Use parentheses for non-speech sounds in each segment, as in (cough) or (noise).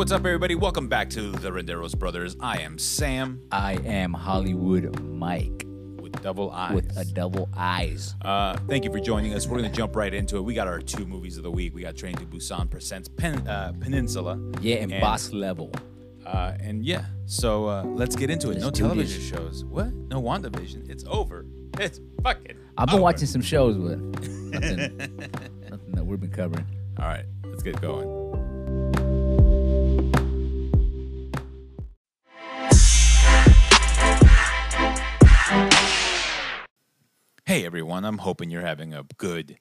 what's up, everybody? Welcome back to the Renderos Brothers. I am Sam I am Hollywood Mike with double eyes. with a double eyes. Uh, thank you for joining us. We're going to jump right into it. We got our two movies of the week. We got Train to Busan presents Pen, uh, Peninsula. Yeah, and, And- boss level. Uh, and yeah, so uh, let's get into it. Let's no do television this. shows. What? No WandaVision. It's over. It's fucking. I've been over. watching some shows, but nothing, (laughs) nothing that we've been covering. All right, let's get going. Hey everyone, I'm hoping you're having a good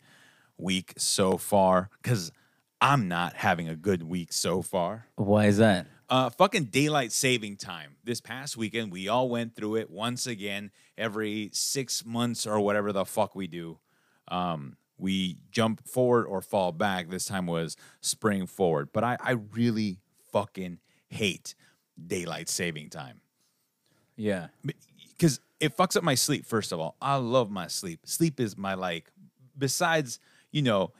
week so far because I'm not having a good week so far. Why is that? Uh, fucking daylight saving time. This past weekend, we all went through it once again. Every six months or whatever the fuck we do, um, we jump forward or fall back. This time was spring forward. But I, I really fucking hate daylight saving time Yeah. because it fucks up my sleep. First of all, I love my sleep. Sleep is my like. Besides, you know,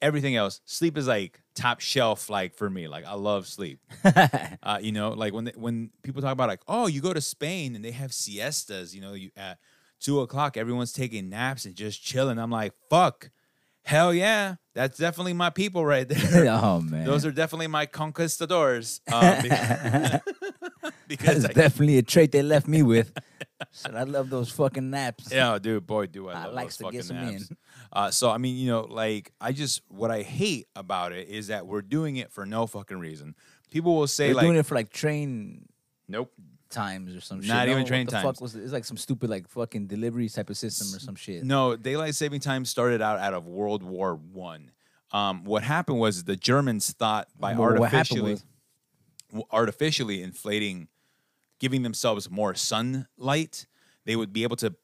everything else, sleep is like top shelf. Like for me, like I love sleep. (laughs) uh, you know, like when they, when people talk about like, oh, you go to Spain and they have siestas. You know, you at two o'clock, everyone's taking naps and just chilling. I'm like, fuck, hell yeah, that's definitely my people right there. (laughs) oh man, Those are definitely my conquistadors. Um, (laughs) (laughs) because that's I- definitely a trait they left me with. (laughs) Said I love those fucking naps. Yeah, dude, boy, do I I love those to get fucking some naps. in. Uh, so I mean, you know, like I just what I hate about it is that we're doing it for no fucking reason. People will say They're like, doing it for like train nope, times or some shit. Not even No, train what the times. Fuck was it? It's like some stupid like fucking delivery type of system or some shit. no. Daylight saving time started out out of World War One. Um, what happened was the Germans thought by Well, artificially, was- artificially inflating, giving themselves more sunlight, they would be able to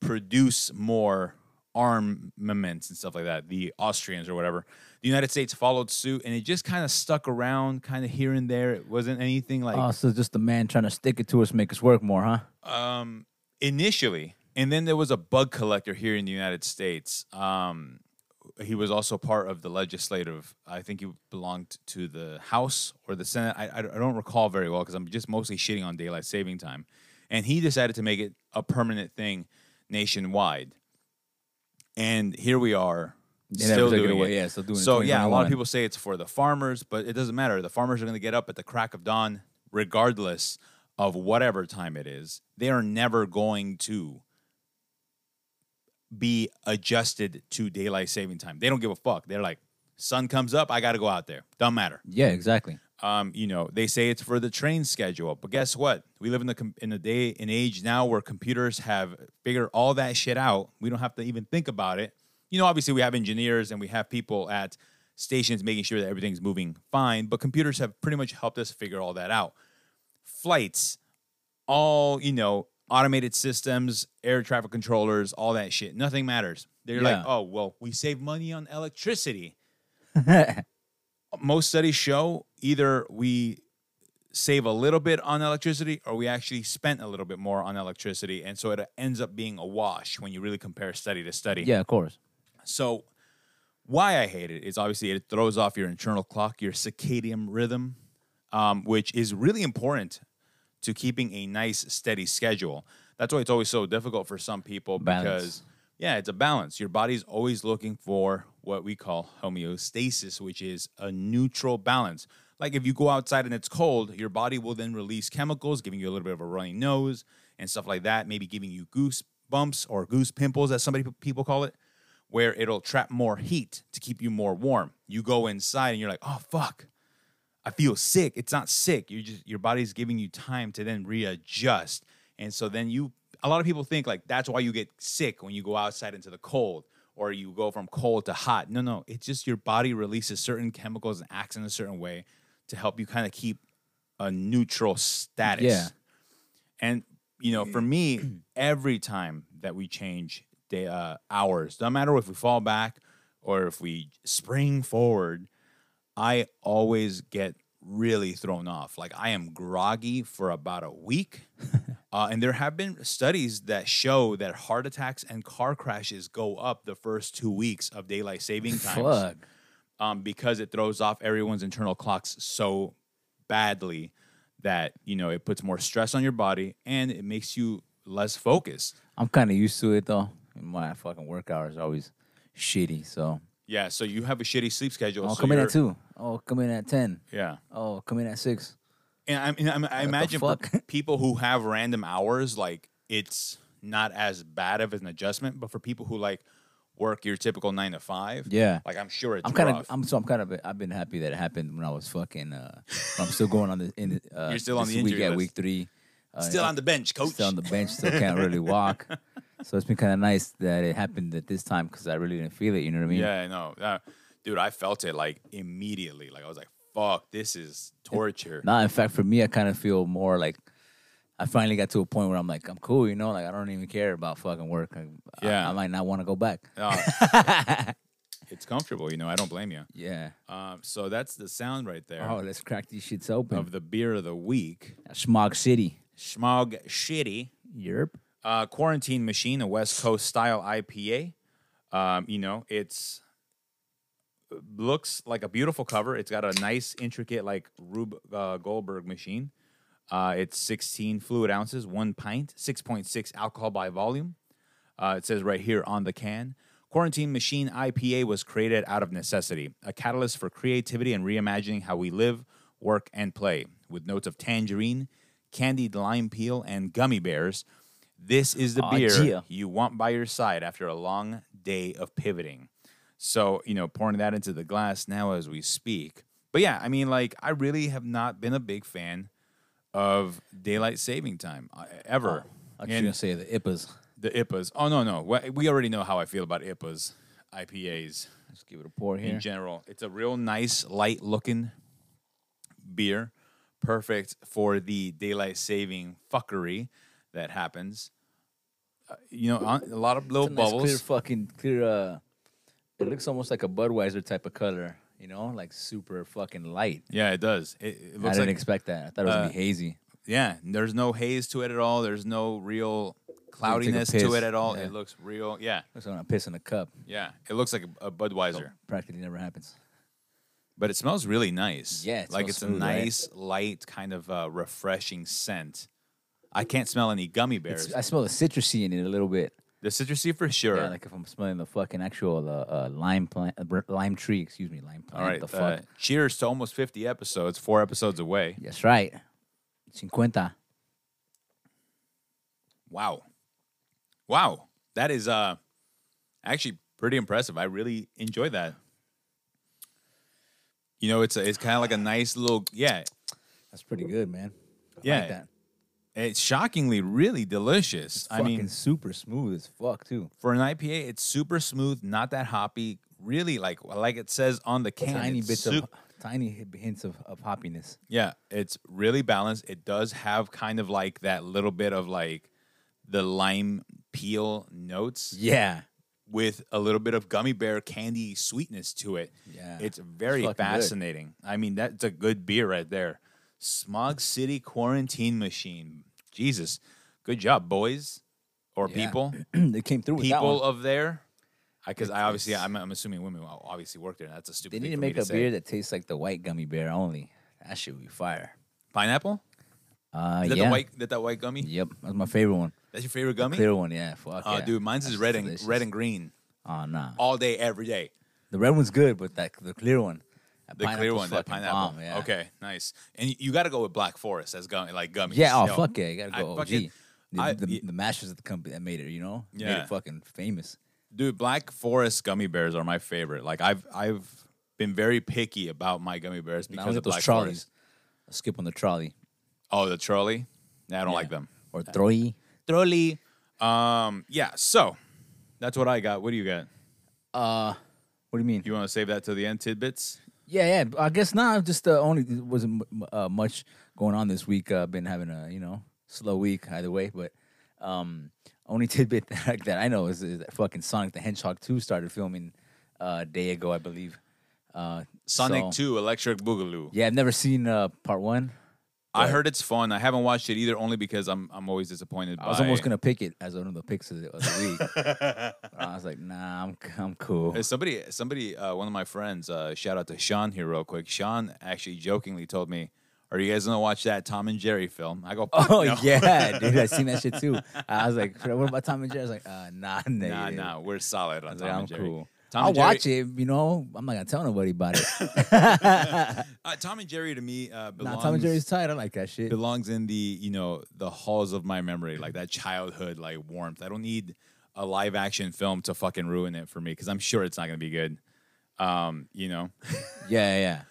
produce more armaments and stuff like that. The Austrians or whatever. The United States followed suit, and it just kind of stuck around, kind of here and there. It wasn't anything like Oh, so just the man trying to stick it to us, make us work more, huh? um, initially, and then there was a bug collector here in the United States. Um, he was also part of the legislative. I think he belonged to the House or the Senate. I, I don't recall very well because I'm just mostly shitting on daylight saving time, and he decided to make it a permanent thing nationwide. And here we are, still took it doing away. it. Yeah, still doing it. So yeah, a lot of people say it's for the farmers, but it doesn't matter. The farmers are going to get up at the crack of dawn, regardless of whatever time it is. They are never going to be adjusted to daylight saving time. They don't give a fuck. They're like, sun comes up, I got to go out there. Don't matter. Yeah, exactly. Um, you know, they say it's for the train schedule, but guess what? We live in the com- in a day and age now where computers have figured all that shit out. We don't have to even think about it. You know, obviously we have engineers and we have people at stations making sure that everything's moving fine, but computers have pretty much helped us figure all that out. Flights, all, you know, automated systems, air traffic controllers, all that shit. Nothing matters. They're like, "Oh, well, we save money on electricity." (laughs) most studies show either we save a little bit on electricity or we actually spent a little bit more on electricity and so it ends up being a wash when you really compare study to study yeah, of course. so why i hate it is obviously it throws off your internal clock your circadian rhythm um, which is really important to keeping a nice steady schedule that's why it's always so difficult for some people Balance. because yeah, it's a balance. Your body's always looking for what we call homeostasis, which is a neutral balance. Like if you go outside and it's cold, your body will then release chemicals, giving you a little bit of a runny nose and stuff like that, maybe giving you goose bumps or goose pimples, as somebody people call it, where it'll trap more heat to keep you more warm. You go inside and you're like, oh fuck, I feel sick. It's not sick. You just your body's giving you time to then readjust. And so then you a lot of people think like that's why you get sick when you go outside into the cold or you go from cold to hot. No, no, it's just your body releases certain chemicals and acts in a certain way to help you kind of keep a neutral status. Yeah. And you know, for me, (clears throat) every time that we change day uh, hours, no matter if we fall back or if we spring forward, I always get really thrown off. Like I am groggy for about a week. (laughs) uh, and there have been studies that show that heart attacks and car crashes go up the first two weeks of daylight saving times. Fuck. um, because it throws off everyone's internal clocks so badly that you know it puts more stress on your body and it makes you less focused. I'm kind of used to it though. My fucking work hours are always shitty. So Yeah, so you have a shitty sleep schedule. oh, so come in you're- at two. Oh, come in at ten. Yeah. Oh, come in at six. And I, mean, I, I the imagine for fuck? (laughs) people who have random hours, like it's not as bad of an adjustment. But for people who like work your typical nine to five, Yeah. like I'm sure it's I'm kind rough. of. I'm so. I'm kind of. I've been happy that it happened when I was fucking. Uh, I'm still going on the. In the (laughs) uh, You're still on this the week injury at list. week three. Uh, Still on the bench, coach. Still on the bench. Still can't really walk. (laughs) So it's been kind of nice that it happened at this time because I really didn't feel it. You know what I mean? Yeah, I know. Uh, dude, I felt it like immediately. Like I was like, "Fuck, this is torture." Nah, in fact, for me, I kind of feel more like I finally got to a point where I'm like, I'm cool, you know, like I don't even care about fucking work. I, Yeah. I, I might not want to go back. Uh, (laughs) it's comfortable, you know. I don't blame you. Yeah. Um, so that's the sound right there Oh, let's crack these shits open. of the beer of the week. Smog City. Smog Shitty. Europe. Uh, Quarantine Machine, a West Coast style IPA. Um, you know, it's looks like a beautiful cover. It's got a nice, intricate, like Rube uh, Goldberg machine. Uh, it's 16 fluid ounces, one pint, 6.6 alcohol by volume. Uh, it says right here on the can. Quarantine Machine IPA was created out of necessity, a catalyst for creativity and reimagining how we live, work, and play. With notes of tangerine, candied lime peel, and gummy bears, this is the beer yeah. you want by your side after a long day of pivoting. So, you know, pouring that into the glass now as we speak. But yeah, I mean, like, I really have not been a big fan of daylight saving time uh, ever. I was going to say the IPAs. the IPAs. Oh no, no. We- We already know how I feel about IPAs, IPAs Let's give it a pour here. in general. It's a real nice, light looking beer, perfect for the daylight saving fuckery that happens. Uh, you know, on- a lot of little It's a nice bubbles. clear fucking clear. Uh, it looks almost like a Budweiser type of color. You know, like super fucking light. yeah, it does. It, it I didn't like expect that. I thought it was gonna uh, be hazy. yeah. There's no haze to it at all. There's no real cloudiness to it at all. Yeah. It looks real. Yeah, Looks like I'm pissing a cup. yeah. It looks like a, a Budweiser. Practically never happens. but it smells really nice. Yeah, it like it's smooth, a right? nice, light, kind of uh, refreshing scent. I can't smell any gummy bears. It's, I smell the citrusy in it a little bit. the citrusy for sure. Yeah, like if I'm smelling the fucking actual uh, uh, lime plant, uh, lime tree. Excuse me, lime plant. All right. The fuck. uh, cheers to almost 50 episodes, four episodes away. That's right. Cincuenta. Wow. Wow. That is uh actually pretty impressive. I really enjoy that. You know, it's a, it's kind of like a nice little yeah. That's pretty good, man. I Yeah. Like that. It's shockingly really delicious. I Fucking mean, super smooth as fuck too. for an IPA, it's super smooth, not that hoppy. Really, like like it says on the can, tiny it's bits sup- of tiny hints of, of hoppiness. Yeah, it's really balanced. It does have kind of like that little bit of like the lime peel notes Yeah. with a little bit of gummy bear candy sweetness to it. Yeah. It's very good. fascinating. I mean, that's a good beer right there. Smog City Quarantine Machine. Jesus. Good job, boys or Yeah. people. (clears throat) they came through with people of there. Because I It's- obviously, I'm, I'm assuming women obviously work there. That's a stupid They need to make a say. beer that tastes like the white gummy bear only. That should be fire. Pineapple? Uh, Is that yeah. the white? That that white gummy? Yep, that's my favorite one. That's your favorite gummy? The Clear one, yeah. Fuck Oh, yeah. dude, mine's is red and red and green Oh nah, all day, every day. the red one's good, but that the clear one, The clear one, that pineapple. bomb, yeah. Okay, nice. And you- got to go with Black Forest as gummy, like gummies. Yeah. Oh Yo, fuck yeah, you gotta I go OG. fucking- the, I- the, the masters of the company that made it, you know, made it fucking famous. dude. Black Forest gummy bears are my favorite. Like I've I've been very picky about my gummy bears because of those Black Trollis. Forest. I'll skip on the Trolli Oh, the Trolli. Nah, I don't Yeah. like them. or Trolli. Trolli. Um. Yeah. So that's what I got. What do you got? Uh, what do you mean? You want to save that to the end tidbits? Yeah, yeah. I guess not. Just uh, only wasn't uh, much going on this week. Uh, been having a you know slow week either way, but um, only (laughs) tidbit that, that I know is, is that fucking Sonic the Hedgehog two started filming uh, a day ago, I believe. Uh, Sonic so- Two, Electric Boogaloo. Yeah, I've never seen uh, part one. I heard it's fun. I haven't watched it either, only because I'm I'm always disappointed. I was by- almost gonna pick it as one of the picks of the, of the week. But (laughs) I was like, nah, I'm I'm cool. Uh, Somebody, somebody, uh, one of my friends, uh, shout out to Sean here real quick. Sean actually jokingly told me, "Are you guys gonna watch that Tom and Jerry film?" I go, "Fuck Oh no." yeah, dude, I seen that (laughs) shit too. I was like, what about Tom and Jerry? I was like, uh, nah, nah, nah, nah, we're solid I on was Tom like, I'm and Jerry. cool. Tom I'll watch it. You know, I'm not gonna tell nobody about it. (laughs) Uh, Tom and Jerry to me uh, nah. Tom and Jerry's tight. I like that shit. belongs in the you know the halls of my memory, like that childhood like warmth. I don't need a live action film to fucking ruin it for me because I'm sure it's not gonna be good. Um, you know, (laughs) Yeah, yeah.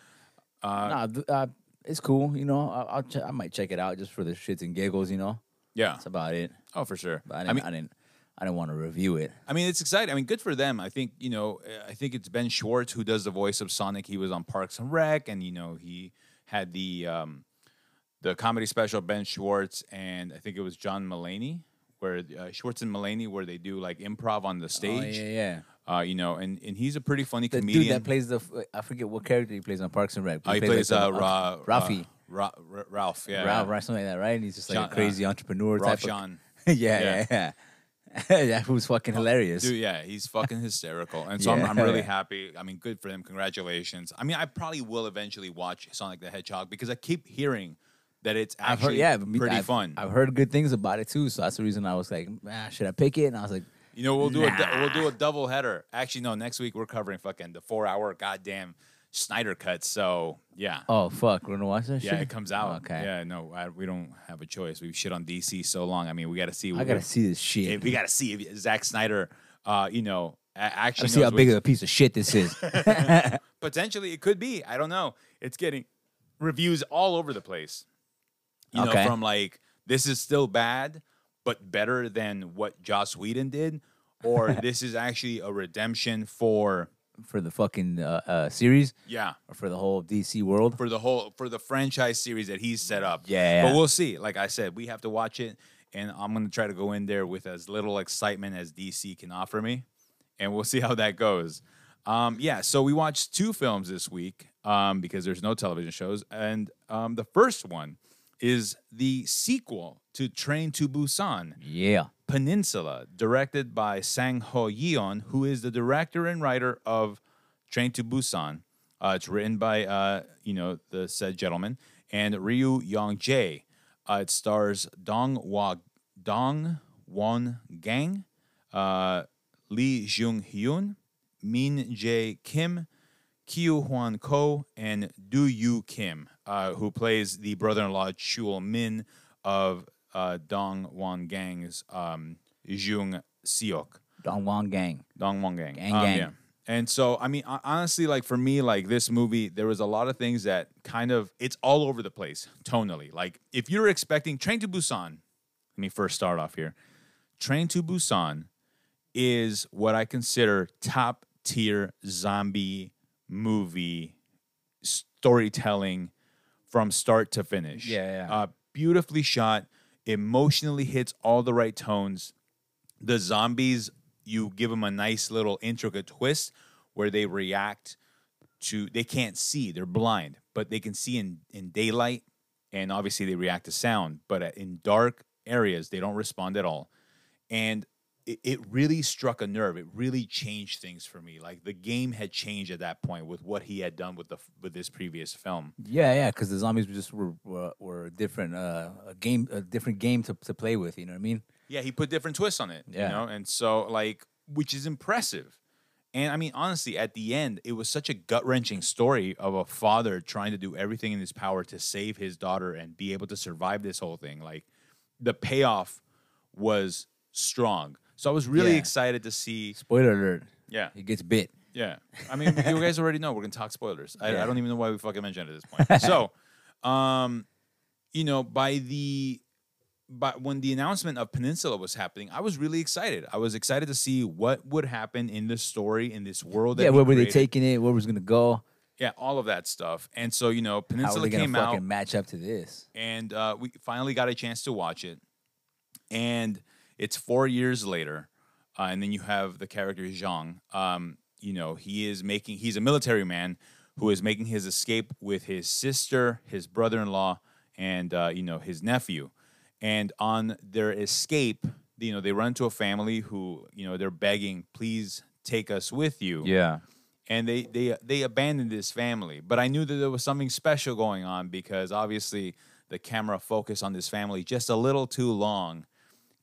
uh, nah, uh, it's cool. You know, I'll, I'll ch- I might check it out just for the shits and giggles. You know, yeah. that's about it. Oh, for sure. But I I didn't, I, mean, didn't, I don't want to review it. I mean, it's exciting. I mean, good for them. I think you know. uh, I think it's Ben Schwartz who does the voice of Sonic. He was on Parks and Rec, and you know he had the um, the comedy special Ben Schwartz, and I think it was John Mulaney, where uh, Schwartz and Mulaney, where they do like improv on the Oh, stage. yeah, yeah. Uh, you know, and and he's a pretty funny The comedian. dude that plays the I forget what character he plays on Parks and Rec. Oh, he plays like uh, Ra, Ralphie. Ra, Ra- Ralph. Yeah, Ralph, right, something like that, right? And he's just like John- a crazy entrepreneur Ralph type. Sean. Of, (laughs) yeah, yeah, yeah. (laughs) yeah, who's fucking hilarious. Dude, yeah, he's fucking hysterical, and so I'm, I'm really (laughs) happy. I mean, good for him. Congratulations. I mean, I probably will eventually watch Sonic the Hedgehog because I keep hearing that it's I've heard, actually yeah, pretty I've, fun. I've heard good things about it too, so that's the reason I was like, ah, should I pick it? And I was like, you know, we'll do a we'll do a double header. Actually, no, next week we're covering fucking the four hour goddamn Snyder cut. So yeah. oh fuck, we're gonna watch that Yeah, shit. it comes out. Okay, Yeah, no, I, we don't have a choice. We've shit on DC so long. I mean, we got to see. I gotta see this shit. we got to see if Zack Snyder, uh, you know, actually see how big of a piece of shit this is. (laughs) potentially it could be. I don't know. It's getting reviews all over the place. You Okay. know, from like this is still bad, but better than what Joss Whedon did, or (laughs) this is actually a redemption for for the fucking uh, uh, series yeah or for the whole DC world. for the whole for the franchise series that he's set up. Yeah, but we'll see. Like I said, we have to watch it, and I'm gonna try to go in there with as little excitement as DC can offer me, and we'll (laughs) see how that goes. Um, yeah, so we watched two films this week um, because there's no television shows, and um, the first one is the sequel to Train to Busan. Yeah, Peninsula, directed by Sang Ho Yeon, who is the director and writer of Train to Busan. Uh, it's written by uh, you know the said gentleman and Ryu Yong Jae. Uh, it stars Dong Wa Dong Won Gang, uh, Lee Jung Hyun, Min Jae Kim, Kyu Hwan Ko, and Do Yu Kim, uh, who plays the brother-in-law Chul Min of uh, Dong Won Gang's um, Jung Seok. Dong Won Gang. Dong Won Gang. Gang, Um, gang. Yeah. And so, I mean, honestly, like for me, like this movie, there was a lot of things that kind of, it's all over the place tonally. Like if you're expecting Train to Busan, let me first start off here. Train to Busan is what I consider top tier zombie movie storytelling from start to finish. Yeah, yeah. Uh, beautifully shot, emotionally hits all the right tones. The zombies, you give them a nice little intricate twist where they react to, they can't see, they're blind, but they can see in, in daylight. And obviously they react to sound, but in dark areas, they don't respond at all. And it, it really struck a nerve. It really changed things for me. Like the game had changed at that point with what he had done with the with this previous film. Yeah, yeah, because the zombies were just were were, were a different uh, a game, a different game to, to play with. You know what I mean? Yeah, he put different twists on it. Yeah. You know, and so like which is impressive. And I mean, honestly, at the end, it was such a gut wrenching story of a father trying to do everything in his power to save his daughter and be able to survive this whole thing. Like the payoff was strong. So I was really Yeah. excited to see. Spoiler alert: Yeah. he gets bit. Yeah. I mean, you guys already know we're gonna talk spoilers. I, Yeah. I don't even know why we fucking mentioned it at this point. (laughs) So, um, you know, by the but when the announcement of Peninsula was happening, I was really excited. I was excited to see what would happen in this story in this world. That Yeah, he where were they created. taking it? Where was it gonna go? Yeah, all of that stuff. And so you know, How are Peninsula they gonna came fucking out, match up to this? and uh, we finally got a chance to watch it. And it's four years later, uh, and then you have the character Zhang. Um, you know, he is making. He's a military man who is making his escape with his sister, his brother-in-law, and uh, you know his nephew. And on their escape, you know they run into a family who you know they're begging, please take us with you Yeah. and they they they abandoned this family. But I knew that there was something special going on because obviously the camera focused on this family just a little too long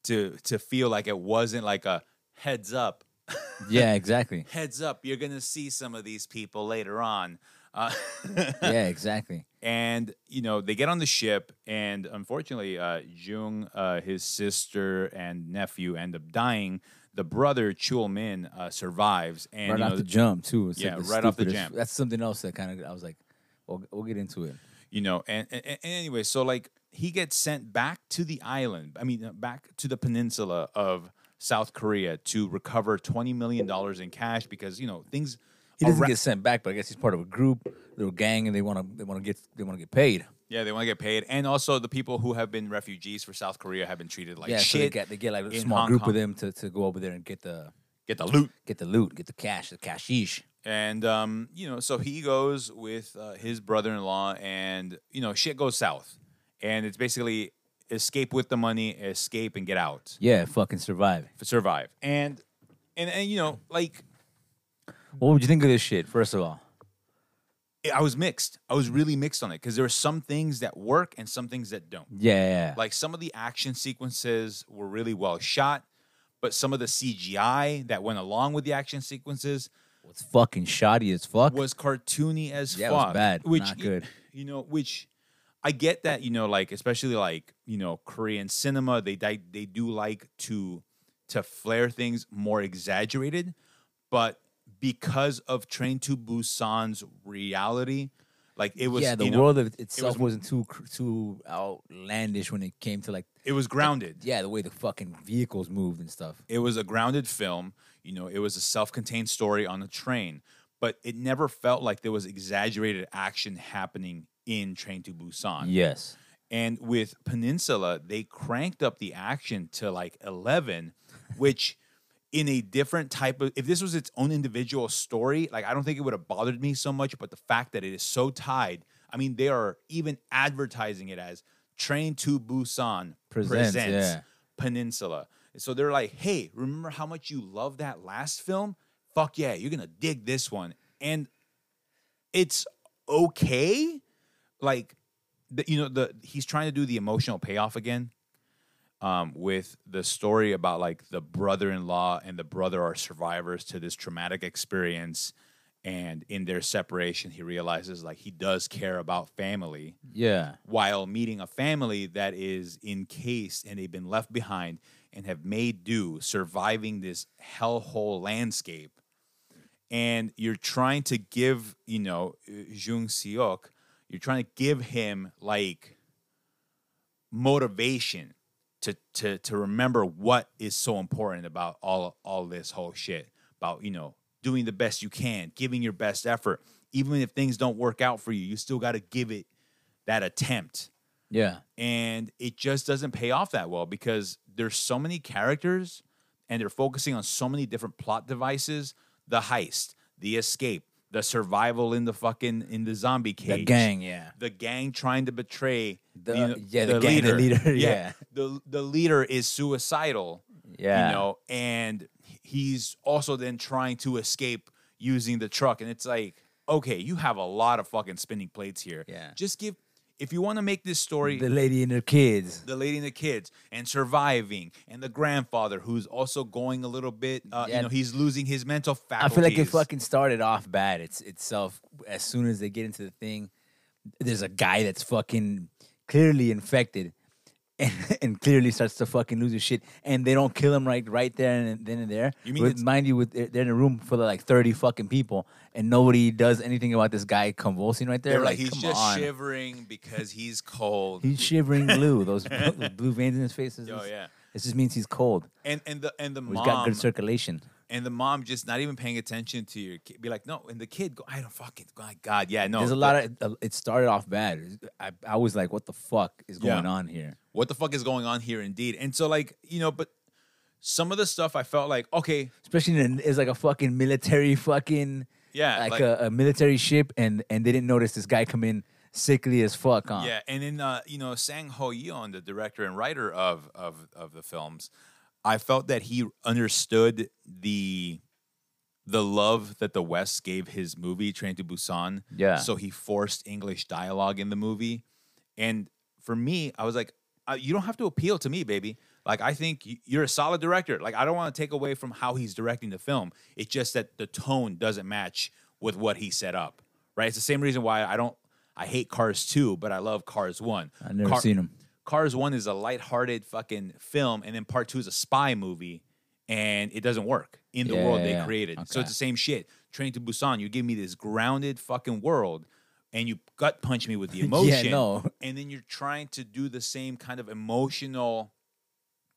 to to feel like it wasn't like a heads up, (laughs) Yeah, exactly. heads up. You're gonna see some of these people later on. Uh, (laughs) yeah, exactly. and you know they get on the ship, and unfortunately, uh, Jung, uh, his sister and nephew end up dying. The brother Chul Min uh, survives, and right you off know, the jump too. It's Yeah, like right off the jump. That's something else that kind of I was like, we'll we'll get into it. you know and, and, and anyway so like he gets sent back to the island i mean uh, back to the peninsula of south korea to recover 20 million dollars in cash because you know things He doesn't arou- get sent back, but I guess he's part of a group, little gang, and they want to they want to get they want to get paid. yeah they want to get paid and also the people who have been refugees for south korea have been treated like yeah, so they shit get they get like a small Hong group Kong. of them to, to go over there and get the get the loot get the loot, get the cash, the cashish. and um, you know, so he goes with uh, his brother-in-law, and you know, shit goes south, and it's basically escape with the money, escape and get out, Yeah, fucking survive. survive, and and and you know, like What would you think of this shit? First of all, I was mixed. I was really mixed on it because there are some things that work and some things that don't. yeah, yeah, yeah. Like some of the action sequences were really well shot, but some of the CGI that went along with the action sequences was fucking shoddy as fuck. was cartoony as Yeah, it was fuck. bad. Which Not good. You know, which I get that. You know, like especially like you know Korean cinema, they they do like to to flare things more exaggerated, but because of Train to Busan's reality, like it was yeah, the you know, world of itself was- was, not too too outlandish when it came to like it was grounded. yeah the way the fucking vehicles moved and stuff. It was a grounded film. You know, it was a self-contained story on a train, but it never felt like there was exaggerated action happening in Train to Busan. Yes. And with Peninsula, they cranked up the action to like 11, which in a different type of if this was its own individual story, like I don't think it would have bothered me so much, but the fact that it is so tied, I mean, they are even advertising it as Train to Busan Presents, presents, yeah. Peninsula. So they're like, "Hey, remember how much you loved that last film? Fuck yeah, you're going to dig this one." And it's okay like the, you know the he's trying to do the emotional payoff again um, with the story about like the brother-in-law and the brother are survivors to this traumatic experience and in their separation he realizes like he does care about family Yeah. while meeting a family that is encased and they've been left behind and have made do surviving this hellhole landscape and you're trying to give you know Jung Seok you're trying to give him like motivation to to to remember what is so important about all all this whole shit about you know doing the best you can giving your best effort. Even if things don't work out for you you still got to give it that attempt. Yeah. and it just doesn't pay off that well because there's so many characters and they're focusing on so many different plot devices. The heist the escape the survival in the fucking in the zombie cage The gang, yeah. the gang trying to betray The- you know, yeah, the gang- the leader, (laughs) yeah. the the leader is suicidal Yeah. you know and he's also then trying to escape using the truck and it's like okay you have a lot of fucking spinning plates here Yeah. just give if you want to make this story The lady and her kids. the lady and the kids and surviving and the grandfather who's also going a little bit uh, Yeah. you know he's losing his mental faculties. I feel like it fucking started off bad. It's itself as soon as they get into the thing, there's a guy that's fucking clearly infected and, (laughs) and clearly starts to fucking lose his shit. And they don't kill him right right there and then and there. You mean With- it's- mind you, with they're in a room full of like 30 fucking people and nobody does anything about this guy convulsing right there. they're like, like, he's come just on. shivering because he's cold He's shivering blue. Those, blue- (laughs) blue veins in his face. Is, oh yeah It just means he's cold. and and the and the He's mom got good circulation. And the mom just not even paying attention to your kid be like no and the kid go i don't fucking my god yeah no There's a lot of. uh, It started off bad. I, I was like, "What the fuck is Yeah. going on here?" what the fuck is going on here indeed and so like you know but some of the stuff i felt like okay Especially in it's like a fucking military fucking yeah like, a, a military ship, and and they didn't notice this guy come in sickly as fuck, huh? Yeah, and then uh, you know Sang Ho Yeon, the director and writer of of of the films, I felt that he understood the the love that the West gave his movie Train to Busan. Yeah. So he forced English dialogue in the movie, and for me, I was like, uh, you don't have to appeal to me, baby. Like I think you're a solid director. Like I don't want to take away from how he's directing the film. It's just that the tone doesn't match with what he set up. Right? It's the same reason why I don't. I hate Cars 2, but I love Cars 1. I've never Car- seen him. Cars 1 is a lighthearted fucking film, and then part 2 is a spy movie, and it doesn't work in the Yeah, world they yeah. created. So it's the same shit. Train to Busan, you give me this grounded fucking world, and you gut punch me with the (laughs) emotion. yeah, no. And then you're trying to do the same kind of emotional,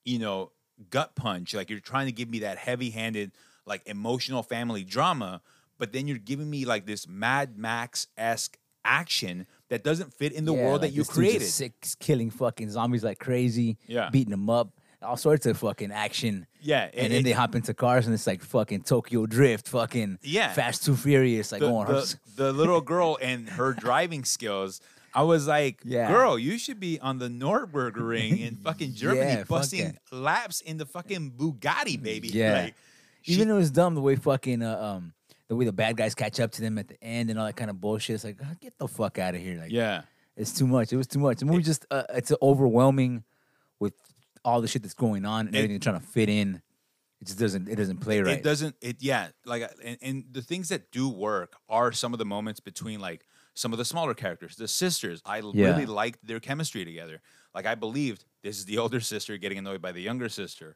you know, gut punch. Like you're trying to give me that heavy handed, like emotional family drama, but then you're giving me like this Mad Max esque action that doesn't fit in the Yeah, world like that you created. Sick, killing fucking zombies like crazy. Yeah. beating them up. All sorts of fucking action. Yeah, and, and then it- they hop into cars and it's like fucking Tokyo Drift, fucking Yeah. Fast Too Furious, like the, going. the, (laughs) the little girl and her driving skills. I was like, Yeah. girl, you should be on the Nürburgring in fucking (laughs) Germany, Yeah, busting it. laps in the fucking Bugatti, baby. Yeah. Like, Even she- though it was dumb the way fucking uh, um the way the bad guys catch up to them at the end and all that kind of bullshit. It's like "Ah, get the fuck out of here. Like yeah. it's too much. It was too much. The movie just uh, it's overwhelming with all the shit that's going on and It- everything trying to fit in. It just doesn't it doesn't play right. It doesn't. It yeah. Like and, and the things that do work are some of the moments between like some of the smaller characters, the sisters. I Yeah. really liked their chemistry together. Like I believed this is the (laughs) older sister getting annoyed by the younger sister.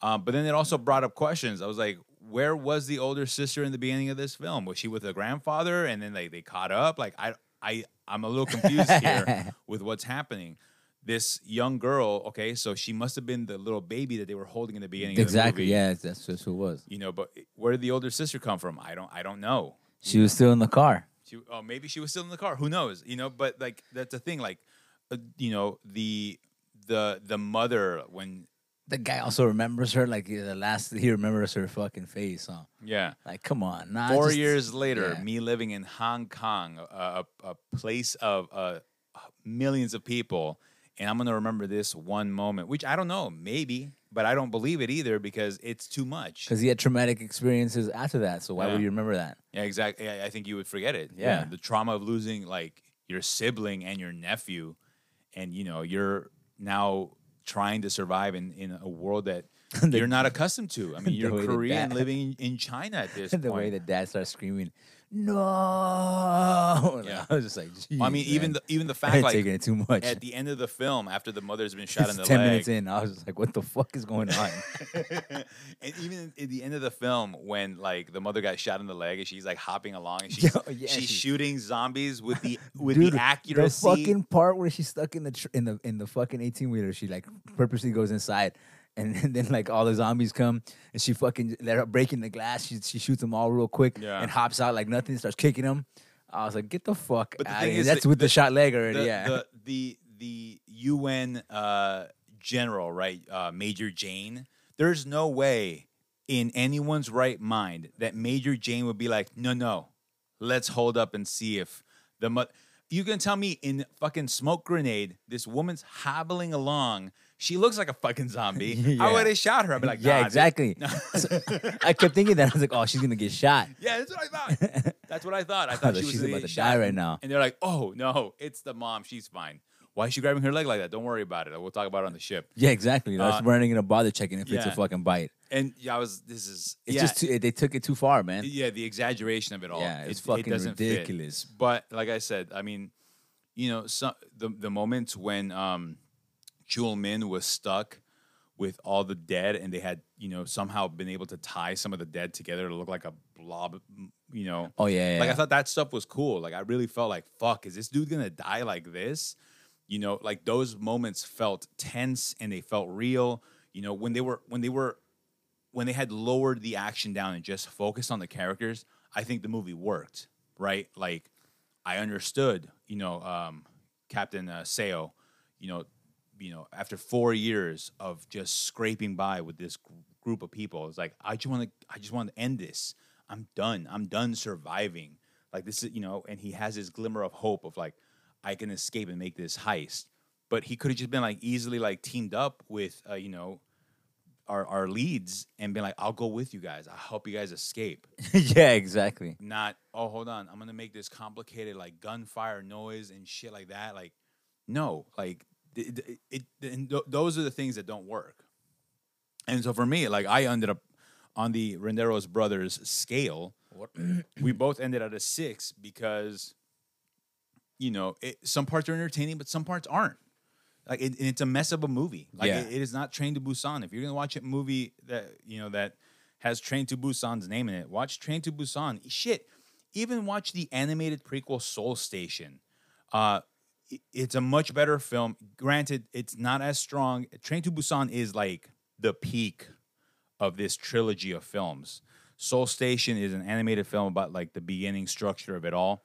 Um, but then it also brought up questions. I was like, where was the older sister in the beginning of this film? Was she with the grandfather and then they, they caught up? Like I I I'm a little confused here (laughs) with what's happening. This young girl, okay, so she must have been the little baby that they were holding in the beginning of the Exactly. movie Yeah, that's just who it was. you know but where did the older sister come from i don't i don't know She was still in the car. she, oh maybe she was still in the car who knows you know but like that's the thing like uh, you know the the the mother when The guy also remembers her. Like the last he remembers her fucking face. Huh? yeah Like come on. Nah, four just- years later yeah. me living in hong kong a, a, place of uh, millions of people and i'm gonna remember this one moment which i don't know maybe but i don't believe it either because it's too much because he had traumatic experiences after that. So why Yeah. would you remember that? Yeah, exactly. I I think you would forget it. Yeah. the trauma of losing like your sibling and your nephew, and you know you're now trying to survive in in a world that (laughs) you're not accustomed to. I mean, (laughs) you're Korean living in, in China at this (laughs) the point. way the dad starts screaming, "No!" Yeah. I was just like, I mean, "Jeez, even the even the (laughs) fact like taken it too much. at the end of the film, after the mother's been (laughs) shot in It's the ten leg, minutes in, I was just like, "What the fuck is going on?" (laughs) and even at the end of the film, when like the mother got shot in the leg and she's like hopping along and she's, Yo, yeah, she's she- shooting zombies with the with Dude, the accuracy. The fucking part where she's stuck in the tr- in the in the fucking eighteen wheeler, she like purposely goes inside, and, (laughs) then like all the zombies come, and she fucking let her breaking the glass. She she shoots them all real quick, Yeah. and hops out like nothing, starts kicking them. I was like, get the fuck But the out thing of here. is That's that with the, the- shot leg already. the, yeah, the the the UN uh, general, right, uh, Major Jane. There's no way in anyone's right mind that Major Jane would be like, no, no, let's hold up and see if the. You can tell me in fucking smoke grenade, this woman's hobbling along. She looks like a fucking zombie. (laughs) I would have shot her. I'd be like, yeah, nah, dude. exactly. (laughs) So, I kept thinking that I was like, oh, she's gonna get shot. (laughs) Yeah, that's what I thought. That's what I thought. I thought she was she's about to shot. die right now. And they're like, "Oh no, it's the mom. She's fine. Why is she grabbing her leg like that? Don't worry about it. We'll talk about it on the ship." Yeah, exactly. That's Uh, we're not gonna bother checking if it's a yeah. fucking bite. And yeah, I was. This is. It's yeah, just too, they took it too far, man. yeah, the exaggeration of it all. Yeah, it's it, fucking it doesn't fit. ridiculous. But like I said, I mean, you know, some the the moments when um, Chul Min was stuck with all the dead, and they had you know somehow been able to tie some of the dead together to look like a blob. You know, Oh yeah, yeah. Like I thought that stuff was cool. Like I really felt like, fuck, is this dude gonna die like this? You know, like those moments felt tense and they felt real. You know, when they were when they were when they had lowered the action down and just focused on the characters, I think the movie worked. Right? Like I understood, you know, um, Captain uh, Seo, you know, you know, after four years of just scraping by with this gr- group of people, it's like I just want to, I just want to end this. I'm done. I'm done surviving. Like this is, you know, and he has this glimmer of hope of like, I can escape and make this heist. But he could have just been like easily like teamed up with uh, you know our our leads and been like, I'll go with you guys. I'll help you guys escape. (laughs) yeah, exactly. Not oh hold on, I'm gonna make this complicated like gunfire noise and shit like that. Like no, like it, it, it and th- those are the things that don't work. And so for me, like I ended up on the Renderos brothers scale. we both ended at a six because you know it, some parts are entertaining, but some parts aren't. Like it, and it's a mess of a movie. Like Yeah. it- is not Train to Busan. If you're gonna watch a movie that you know that has Train to Busan's name in it, watch Train to Busan. Shit, even watch the animated prequel Soul Station. Uh, it's a much better film. Granted, it's not as strong. Train to Busan is like the peak of this trilogy of films. Soul Station is an animated film about like the beginning structure of it all,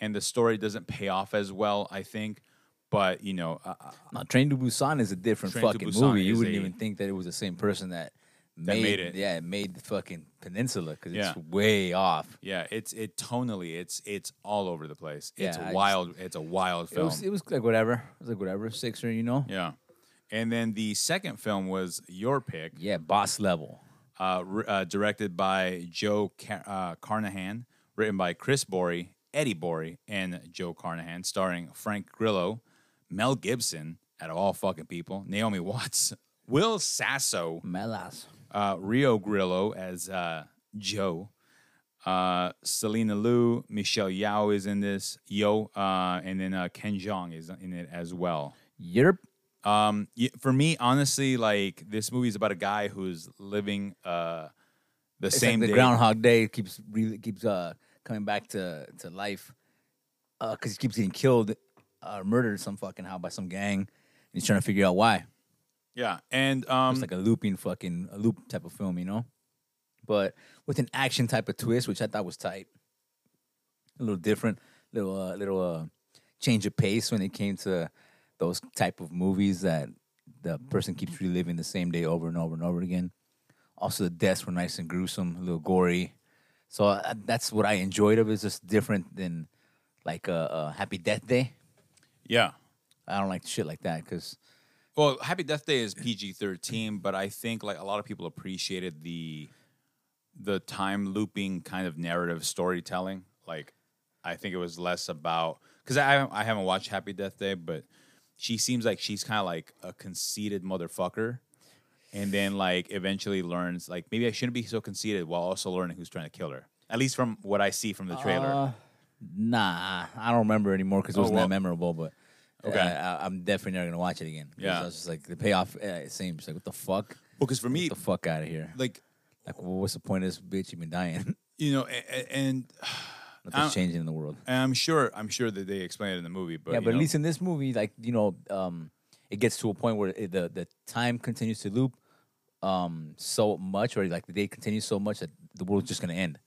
and the story doesn't pay off as well, I think. But you know, uh, No, Train to Busan is a different Train fucking movie. You wouldn't a- even think that it was the same person that made, made it. Yeah, it made the fucking peninsula because Yeah. it's way off. yeah, it's it tonally, it's it's all over the place. It's Yeah, I just- wild. it's a wild It film. was, it was like whatever. It was like whatever, sixer, you know. yeah, and then the second film was your pick. Yeah, boss level. uh, uh, directed by Joe Ca- uh, Carnahan, written by Chris Borey, Eddie Borey, and Joe Carnahan, starring Frank Grillo, Mel Gibson, out of all fucking people, Naomi Watts, (laughs) Will Sasso, Melas. Uh, Rio Grillo as uh, Joe, uh, Selena Liu, Michelle Yeoh is in this, Yo, uh, and then uh, Ken Jeong is in it as well. Yerp. Um, for me, honestly, like this movie is about a guy who's living uh the It's same like the day. Groundhog Day keeps really keeps uh coming back to to life, uh, because he keeps getting killed, uh, murdered some fucking how by some gang, and he's trying to figure out why. Yeah, and um, It's like a looping fucking a loop type of film, you know, but with an action type of twist, which I thought was tight. A little different, little uh, little uh, change of pace when it came to those type of movies that the person keeps reliving the same day over and over and over again. Also, the deaths were nice and gruesome, a little gory. So uh, that's what I enjoyed of it. It's just different than like a, a Happy Death Day. yeah. I don't like shit like that because Well, Happy Death Day is PG thirteen, but I think like a lot of people appreciated the the time looping kind of narrative storytelling. Like, I think it was less about because I I haven't watched Happy Death Day, but she seems like she's kind of like a conceited motherfucker. And then, like, eventually learns, like, maybe I shouldn't be so conceited while also learning who's trying to kill her. At least from what I see from the trailer. Uh, nah, I don't remember anymore because it Oh, wasn't well- that memorable. But Okay. I, I'm definitely never gonna watch it again. Yeah. I was just like the payoff. Uh, it seems like what the fuck? because for me, the fuck out of here! like, Like, well, what's the point of this bitch? You've been dying. (laughs) you know, a- a- and (sighs) Nothing's changing in the world. And I'm sure I'm sure that they explain it in the movie, but yeah, but know, at least in this movie, like you know, um, it gets to a point where it, the the time continues to loop um so much, or like the day continues so much that the world's just gonna end.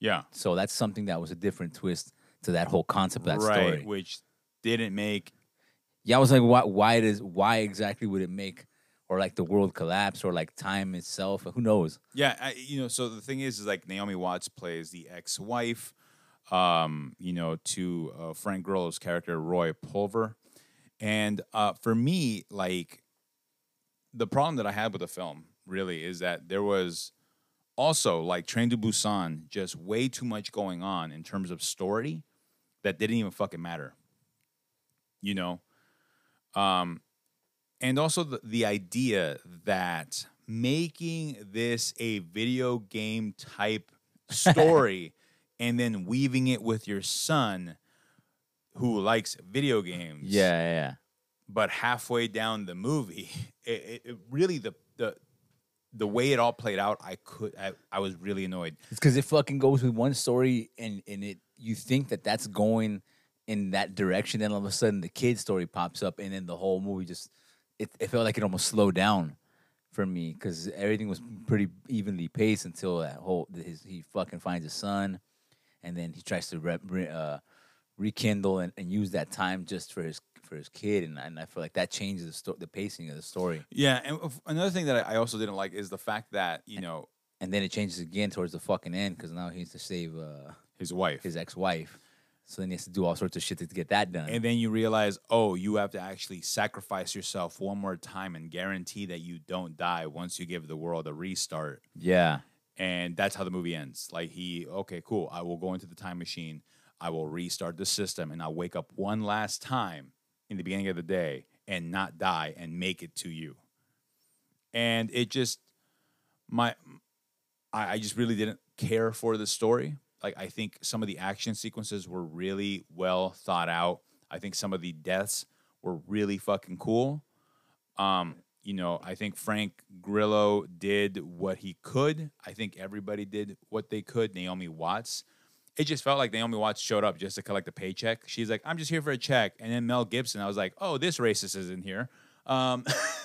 yeah, So that's something that was a different twist to that whole concept of that right, story. which didn't make Yeah, I was like, why? Why does? Why exactly would it make, or like the world collapse, or like time itself? Who knows? yeah, I, you know. So the thing is, is like Naomi Watts plays the ex-wife, um, you know, to uh, Frank Grillo's character Roy Pulver, and uh, for me, like the problem that I had with the film really is that there was also like Train to Busan, just way too much going on in terms of story that didn't even fucking matter. You know, um, and also the, the idea that making this a video game type story (laughs) and then weaving it with your son who likes video games Yeah, yeah. but halfway down the movie (laughs) it, it, it really the the the way it all played out i could i, I was really annoyed It's because it fucking goes with one story, and and it you think that that's going in that direction, then all of a sudden the kid story pops up, and then the whole movie just it, it felt like it almost slowed down for me because everything was pretty evenly paced until that whole his he fucking finds his son, and then he tries to rep, re, uh, rekindle and, and use that time just for his for his kid, and, and I feel like that changes the sto- the pacing of the story, yeah and another thing that i also didn't like is the fact that you know and then it changes again towards the fucking end because now he needs to save uh, his wife his ex wife. So then he has to do all sorts of shit to get that done. And then you realize, oh, you have to actually sacrifice yourself one more time and guarantee that you don't die once you give the world a restart. yeah. And that's how the movie ends. Like he, okay, cool. I will go into the time machine. I will restart the system and I'll wake up one last time in the beginning of the day and not die and make it to you. And it just my I, I just really didn't care for the story. Like I think some of the action sequences were really well thought out. I think some of the deaths were really fucking cool. Um, you know, I think Frank Grillo did what he could. I think everybody did what they could. Naomi Watts. It just felt like Naomi Watts showed up just to collect a paycheck. She's like, I'm just here for a check. And then Mel Gibson, I was like, oh, this racist is in here. Um, (laughs)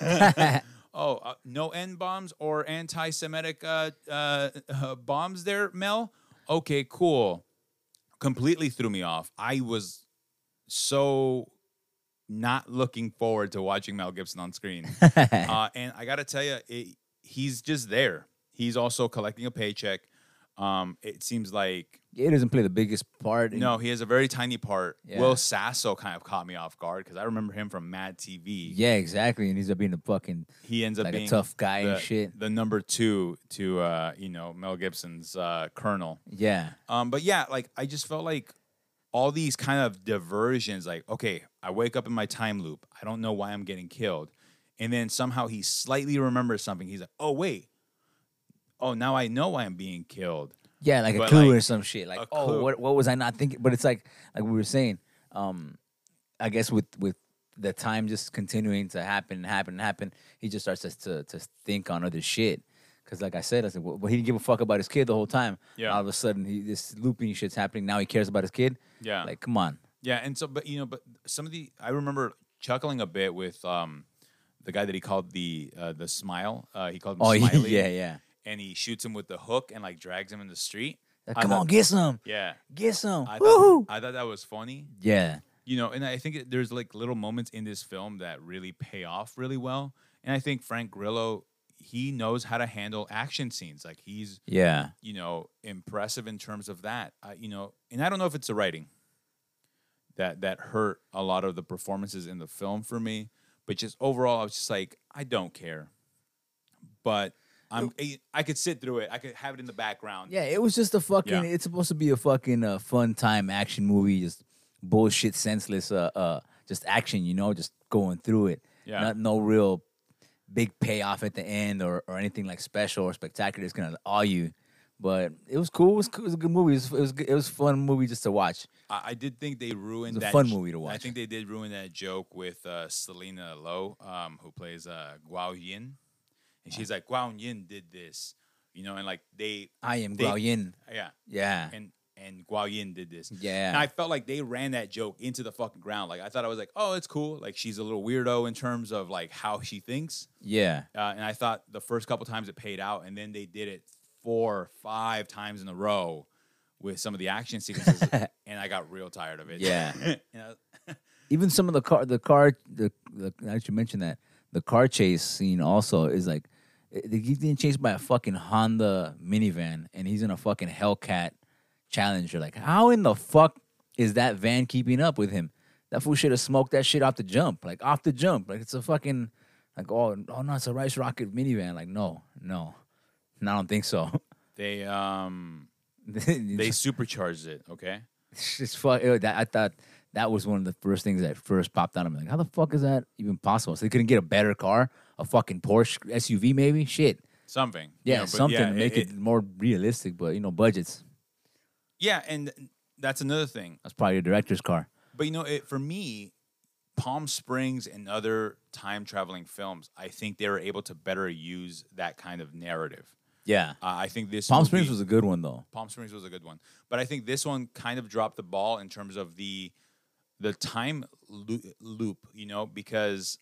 oh, uh, no N bombs or anti Semitic uh, uh, uh, bombs there, Mel? Okay, cool. Completely threw me off. I was so not looking forward to watching Mel Gibson on screen. (laughs) uh, and I got to tell you, it, he's just there. He's also collecting a paycheck. Um, it seems like He doesn't play the biggest part. in- no, he has a very tiny part. Yeah. Will Sasso kind of caught me off guard because I remember him from Mad TV. Yeah, exactly. And he's up being a fucking he ends up like a tough guy the, and shit. the number two to uh, you know Mel Gibson's uh, Colonel. yeah. Um, but yeah, like I just felt like all these kind of diversions. Like, okay, I wake up in my time loop. I don't know why I'm getting killed, and then somehow he slightly remembers something. He's like, oh wait, oh now I know why I'm being killed. Yeah, like a But, clue like, or some shit. Like, oh, what what was I not thinking? But it's like like we were saying, um, I guess with with the time just continuing to happen, and happen, and happen, he just starts to to, to think on other shit. Cause like I said, I said, well, he didn't give a fuck about his kid the whole time. Yeah. All of a sudden, he this looping shit's happening. Now he cares about his kid. Yeah, Like, come on. Yeah, and so but you know, but some of the I remember chuckling a bit with um the guy that he called the uh, the smile. Uh, he called him Oh (laughs) Smiley. yeah, yeah. And he shoots him with the hook and like drags him in the street. Like, I come thought- on, get some, Yeah, get some. I Woohoo! thought I thought that was funny. Yeah, You know, and I think it- there's like little moments in this film that really pay off really well. And I think Frank Grillo he knows how to handle action scenes. Like he's yeah. you know impressive in terms of that. Uh, you know, and I don't know if it's the writing that that hurt a lot of the performances in the film for me, but just overall, I was just like, I don't care. But I'm I- could sit through it. I could have it in the background. Yeah, it was just a fucking. Yeah. It's supposed to be a fucking uh, fun time action movie, just bullshit, senseless, uh, uh, just action. You know, just going through it. Yeah. Not no real big payoff at the end or, or anything like special or spectacular. It's gonna awe you. But it was cool. It was, cool. it was a good movie. It was, it was good- it was a fun movie just to watch. I, I did think they ruined It was a that fun j- movie to watch. I watch. think they did ruin that joke with uh, Selina Lo, um, who plays uh, Guan Yin, and she's like, Guan Yin did this, you know, and like they, I am They- Guan Yin. yeah, Yeah, and and Guan Yin did this. yeah. And I felt like they ran that joke into the fucking ground. Like I thought I was like, oh, it's cool. Like she's a little weirdo in terms of like how she thinks. yeah. Uh, and I thought the first couple times it paid out, and then they did it four, five times in a row with some of the action sequences, (laughs) and I got real tired of it. Yeah. (laughs) I- (laughs) even some of the car the car the, the I should mention that the car chase scene also is like he's getting chased by a fucking Honda minivan and he's in a fucking Hellcat Challenger. Like, how in the fuck is that van keeping up with him? That fool should have smoked that shit off the jump, like off the jump. Like it's a fucking like oh oh no, it's a Rice Rocket minivan. Like no no, no (laughs) I don't think so. they um (laughs) they supercharged it. Okay. (laughs) it's fuck. That I thought that was one of the first things that first popped out of me. Like, how the fuck is that even possible? So they couldn't get a better car, a fucking Porsche SUV, maybe. Shit. Something. you Yeah, know, something yeah, to make it, more realistic. But you know, budgets. Yeah, and that's another thing. That's probably your director's car. But you know, it, for me, Palm Springs and other time traveling films, I think they were able to better use that kind of narrative. Yeah. Uh, I think this Palm movie- Springs was a good one though. Palm Springs was a good one, but I think this one kind of dropped the ball in terms of the the time loo- loop. You know, because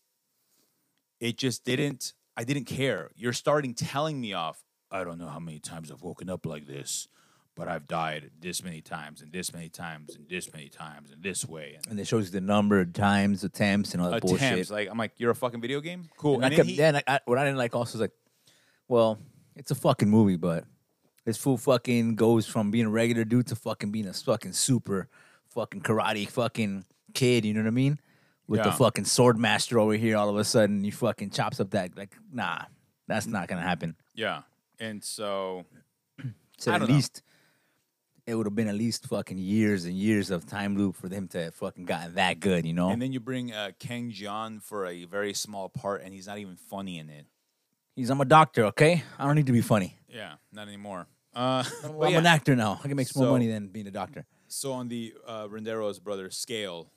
it just didn't. I didn't care. You're starting telling me off. I don't know how many times I've woken up like this, but I've died this many times and this many times and this many times and this way and And it shows you the number of times, attempts, and all that attempts. bullshit. Like I'm like, you're a fucking video game. Cool. And And, I then kept, he- I, I, what I didn't like also is like, well, it's a fucking movie, but this fool fucking goes from being a regular dude to fucking being a fucking super fucking karate fucking kid. You know what I mean? With the fucking sword master over here, all of a sudden he fucking chops up that like nah, that's not gonna happen. Yeah. And so (clears throat) So at don't know. least it would have been at least fucking years and years of time loop for them to fucking gotten that good. You know? and then you bring uh, Ken Jeong for a very small part, and he's not even funny in it. He's I'm a doctor, okay? I don't need to be funny. Yeah, not anymore. Uh, (laughs) I'm, yeah, an actor now. I can make more So- money than being a doctor. so on the uh, Renderos brother scale,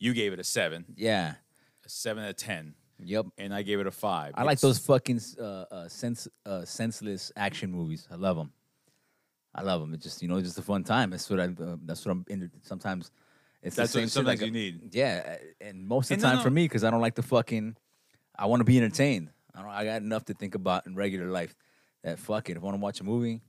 you gave it a seven, Yeah. a seven out of ten, Yep. and I gave it a five. I like It's- those fucking uh, uh, sense uh, senseless action movies. I love them. I love them. It's just you know, just a fun time. That's what I. Uh, that's what I'm. In, sometimes it's That's the what same shit, sometimes like, you need. Yeah, and most of And the no, time for me because I don't like the fucking. I want to be entertained. I don't. I got enough to think about in regular life. That fuck it. If I want to watch a movie,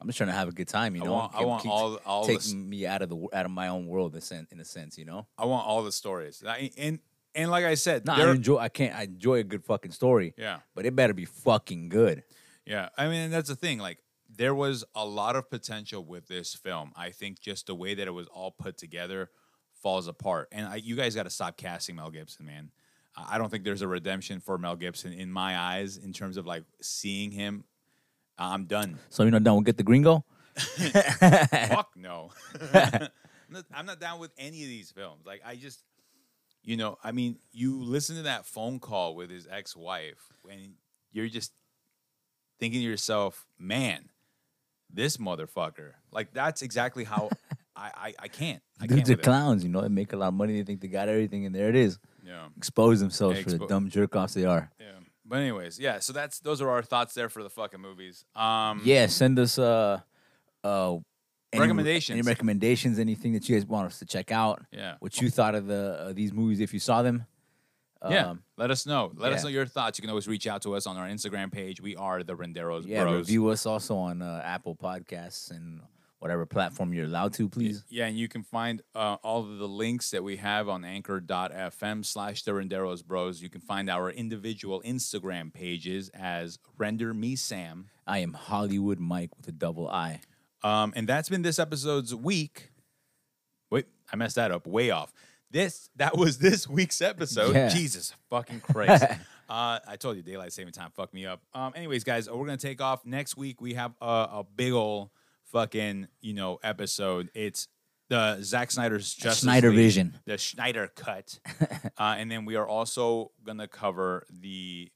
I'm just trying to have a good time. You I know, want- I want all- all the taking me out of the out of my own world in a sense. In a sense, you know. I want all the stories, I, and and like I said, No, I enjoy. I can't. I enjoy a good fucking story. yeah, But it better be fucking good. yeah. I mean, that's the thing. Like, there was a lot of potential with this film. I think just the way that it was all put together falls apart. And I, you guys got to stop casting Mel Gibson, man. I I don't think there's a redemption for Mel Gibson in my eyes in terms of like seeing him. I'm done. So you're not done with Get the Gringo? (laughs) Fuck no. (laughs) I'm, not, I'm not down with any of these films. Like I just, you know, I mean, you listen to that phone call with his ex-wife, and you're just thinking to yourself, man, this motherfucker. Like that's exactly how (laughs) I, I I can't. I Dudes can't are it. clowns, you know. They make a lot of money. They think they got everything, and there it is. Yeah. Expose themselves for the dumb jerk offs they are. Yeah. But anyways, yeah. So that's those are our thoughts there for the fucking movies. Um, Yeah, send us uh uh any, Recommendations. Any recommendations? Anything that you guys want us to check out? Yeah. What you thought of the uh, these movies if you saw them? Yeah, Um, let us know. Let us know your thoughts. You can always reach out to us on our Instagram page. We are the Renderos yeah. Bros. Review us also on uh, Apple Podcasts and whatever platform you're allowed to, please. Yeah, and you can find uh, all of the links that we have on anchor.fm slash the Renderos Bros. You can find our individual Instagram pages as Render Me Sam. I am Hollywood Mike with a double I. Um, and that's been this episode's week. Wait, I messed that up. Way off. This that was (laughs) this week's episode. Yeah. Jesus fucking Christ. (laughs) uh, I told you daylight saving time fucked me up. Um, anyways, guys, we're gonna take off next week. We have a, a big ol' fucking you know episode. It's the Zack Snyder's Justice Snyder League, Vision. the Schneider cut, (laughs) uh, and then we are also gonna cover the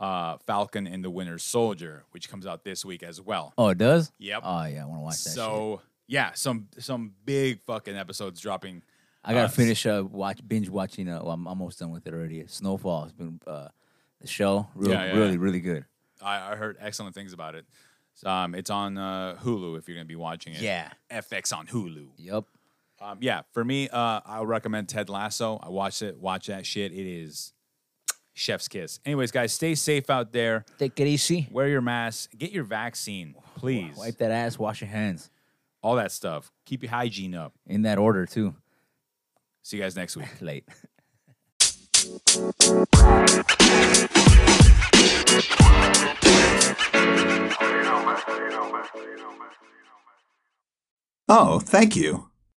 uh, Falcon and the Winter Soldier, which comes out this week as well. Oh, it does? Yep. Oh yeah, I want to watch that. shit. So yeah, some some big fucking episodes dropping. I gotta uh, finish uh watch binge watching. Uh, well, I'm almost done with it already. Snowfall has been uh the show real, Yeah, yeah, really yeah. really good. I, I heard excellent things about it. Um, it's on uh, Hulu if you're gonna be watching it. Yeah. FX on Hulu. Yep. Um, yeah, for me, uh, I would recommend Ted Lasso. I watched it. Watch that shit. It is chef's kiss. Anyways, guys, stay safe out there. Take it easy. Wear your mask. Get your vaccine, please. Wipe that ass. Wash your hands. All that stuff. Keep your hygiene up. In that order too. See you guys next week. (laughs) Late. Oh, thank you.